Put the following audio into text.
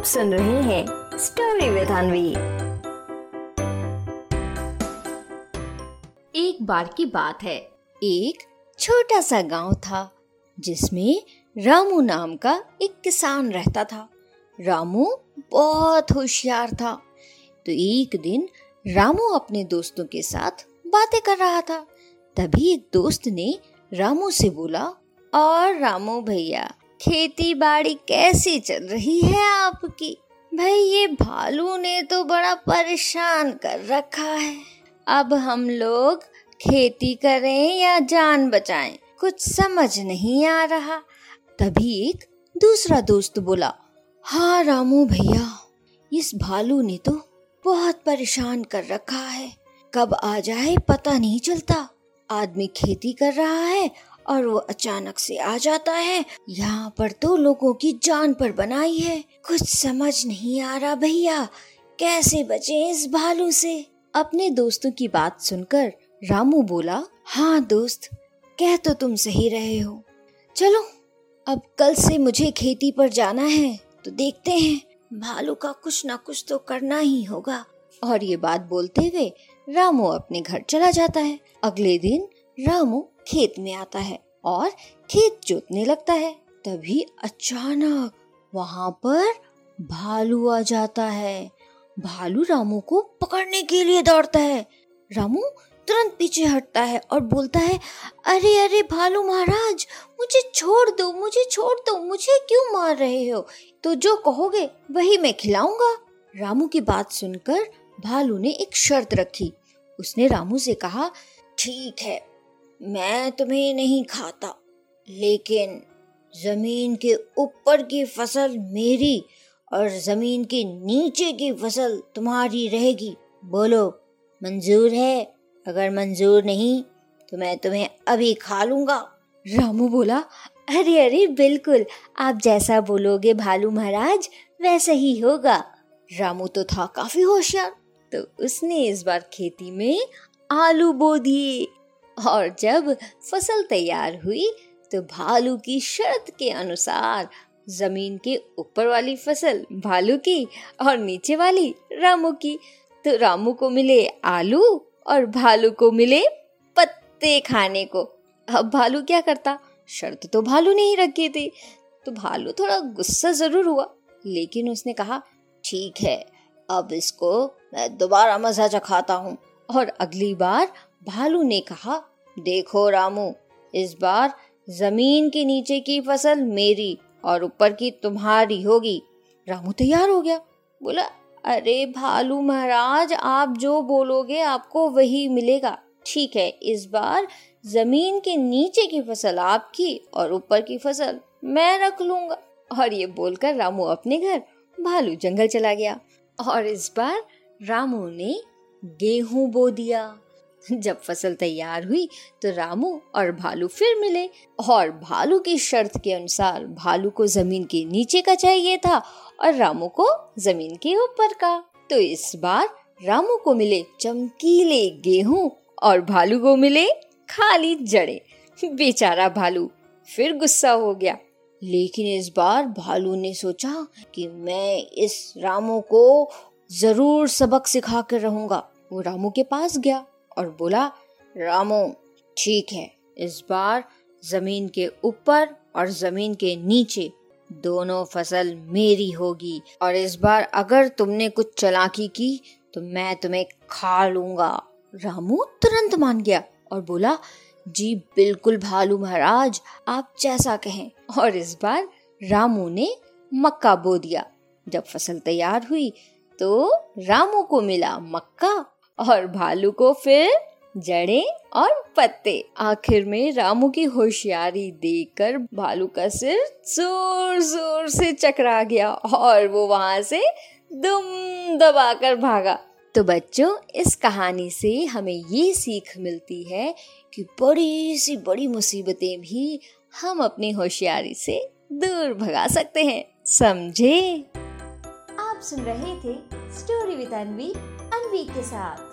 आप सुन रहे हैं स्टोरी विद अनवी एक बार की बात है। एक छोटा सा गाँव था जिसमें रामू नाम का एक किसान रहता था। रामू बहुत होशियार था। तो एक दिन रामू अपने दोस्तों के साथ बातें कर रहा था। तभी एक दोस्त ने रामू से बोला और रामू भैया खेती बाड़ी कैसी चल रही है आपकी? भाई, ये भालू ने तो बड़ा परेशान कर रखा है। अब हम लोग खेती करें या जान बचाएँ, कुछ समझ नहीं आ रहा। तभी एक दूसरा दोस्त बोला हाँ रामू भैया, इस भालू ने तो बहुत परेशान कर रखा है। कब आ जाए पता नहीं चलता। आदमी खेती कर रहा है और वो अचानक से आ जाता है। यहाँ पर तो लोगों की जान पर बनाई है। कुछ समझ नहीं आ रहा भैया, कैसे बचे इस भालू से? अपने दोस्तों की बात सुनकर रामू बोला हाँ दोस्त, कह तो तुम सही रहे हो। चलो, अब कल से मुझे खेती पर जाना है तो देखते हैं। भालू का कुछ ना कुछ तो करना ही होगा। और ये बात बोलते हुए रामू अपने घर चला जाता है। अगले दिन रामू खेत में आता है और खेत जोतने लगता है। तभी अचानक वहाँ पर भालू आ जाता है। भालू रामू को पकड़ने के लिए दौड़ता है। रामू तुरंत पीछे हटता है और बोलता है, अरे अरे, भालू महाराज, मुझे छोड़ दो, मुझे छोड़ दो, मुझे क्यों मार रहे हो? तो जो कहोगे, वही मैं खिलाऊँगा। रामू की बात सुनकर भालू ने एक शर्त रखी। उसने रामू से कहा, ठीक है मैं तुम्हें नहीं खाता, लेकिन ज़मीन के ऊपर की फ़सल मेरी और ज़मीन के नीचे की फ़सल तुम्हारी रहेगी। बोलो, मंजूर है? अगर मंजूर नहीं तो मैं तुम्हें अभी खा लूँगा। रामू बोला, अरे अरे, बिल्कुल। आप जैसा बोलोगे भालू महाराज, वैसा ही होगा। रामू तो था काफ़ी होशियार। तो उसने इस बार खेती में आलू बो दिए। और जब फ़सल तैयार हुई तो भालू की शर्त के अनुसार ज़मीन के ऊपर वाली फ़सल, भालू की और नीचे वाली रामू की। तो रामू को मिले आलू और भालू को मिले पत्ते खाने को। अब भालू क्या करता? शर्त तो भालू ने ही रखी थी। तो भालू थोड़ा गुस्सा ज़रूर हुआ, लेकिन उसने कहा, ठीक है, अब इसको मैं दोबारा मज़ा चखाता हूँ। और अगली बार भालू ने कहा देखो रामू, इस बार ज़मीन के नीचे की फ़सल मेरी और ऊपर की तुम्हारी होगी। रामू तैयार हो गया। बोला, अरे भालू महाराज, आप जो बोलोगे आपको वही मिलेगा। ठीक है, इस बार ज़मीन के नीचे की फ़सल आपकी और ऊपर की फ़सल मैं रख लूँगा। और ये बोलकर रामू अपने घर, भालू जंगल चला गया। और इस बार रामू ने गेहूँ बो दिया। जब फ़सल तैयार हुई तो रामू और भालू फिर मिले और भालू की शर्त के अनुसार भालू को ज़मीन के नीचे का चाहिए था और रामू को ज़मीन के ऊपर का। तो इस बार रामू को मिले चमकीले गेहूँ और भालू को मिले खाली जड़े। बेचारा भालू फिर गुस्सा हो गया। लेकिन इस बार भालू ने सोचा कि मैं इस रामू को ज़रूर सबक सिखा कर रहूँगा। वो रामू के पास गया। और बोला, रामो, ठीक है, इस बार ज़मीन के ऊपर और ज़मीन के नीचे दोनों फ़सल मेरी होगी। और इस बार अगर तुमने कुछ चलाकी की तो मैं तुम्हें खा लूँगा। रामू तुरंत मान गया और बोला, जी बिल्कुल भालू महाराज, आप जैसा कहें। और इस बार रामू ने मक्का बो दिया। जब फ़सल तैयार हुई तो रामू को मिला मक्का। और भालू को फिर जड़े और पत्ते। आखिर में रामू की होशियारी देखकर भालू का सिर ज़ोर ज़ोर से चकरा गया और वो वहाँ से दुम दबाकर भागा। तो बच्चों, इस कहानी से हमें ये सीख मिलती है कि बड़ी सी बड़ी मुसीबतें भी हम अपनी होशियारी से दूर भगा सकते हैं। समझे? आप सुन रहे थे स्टोरी विद अनवी अनवी के साथ।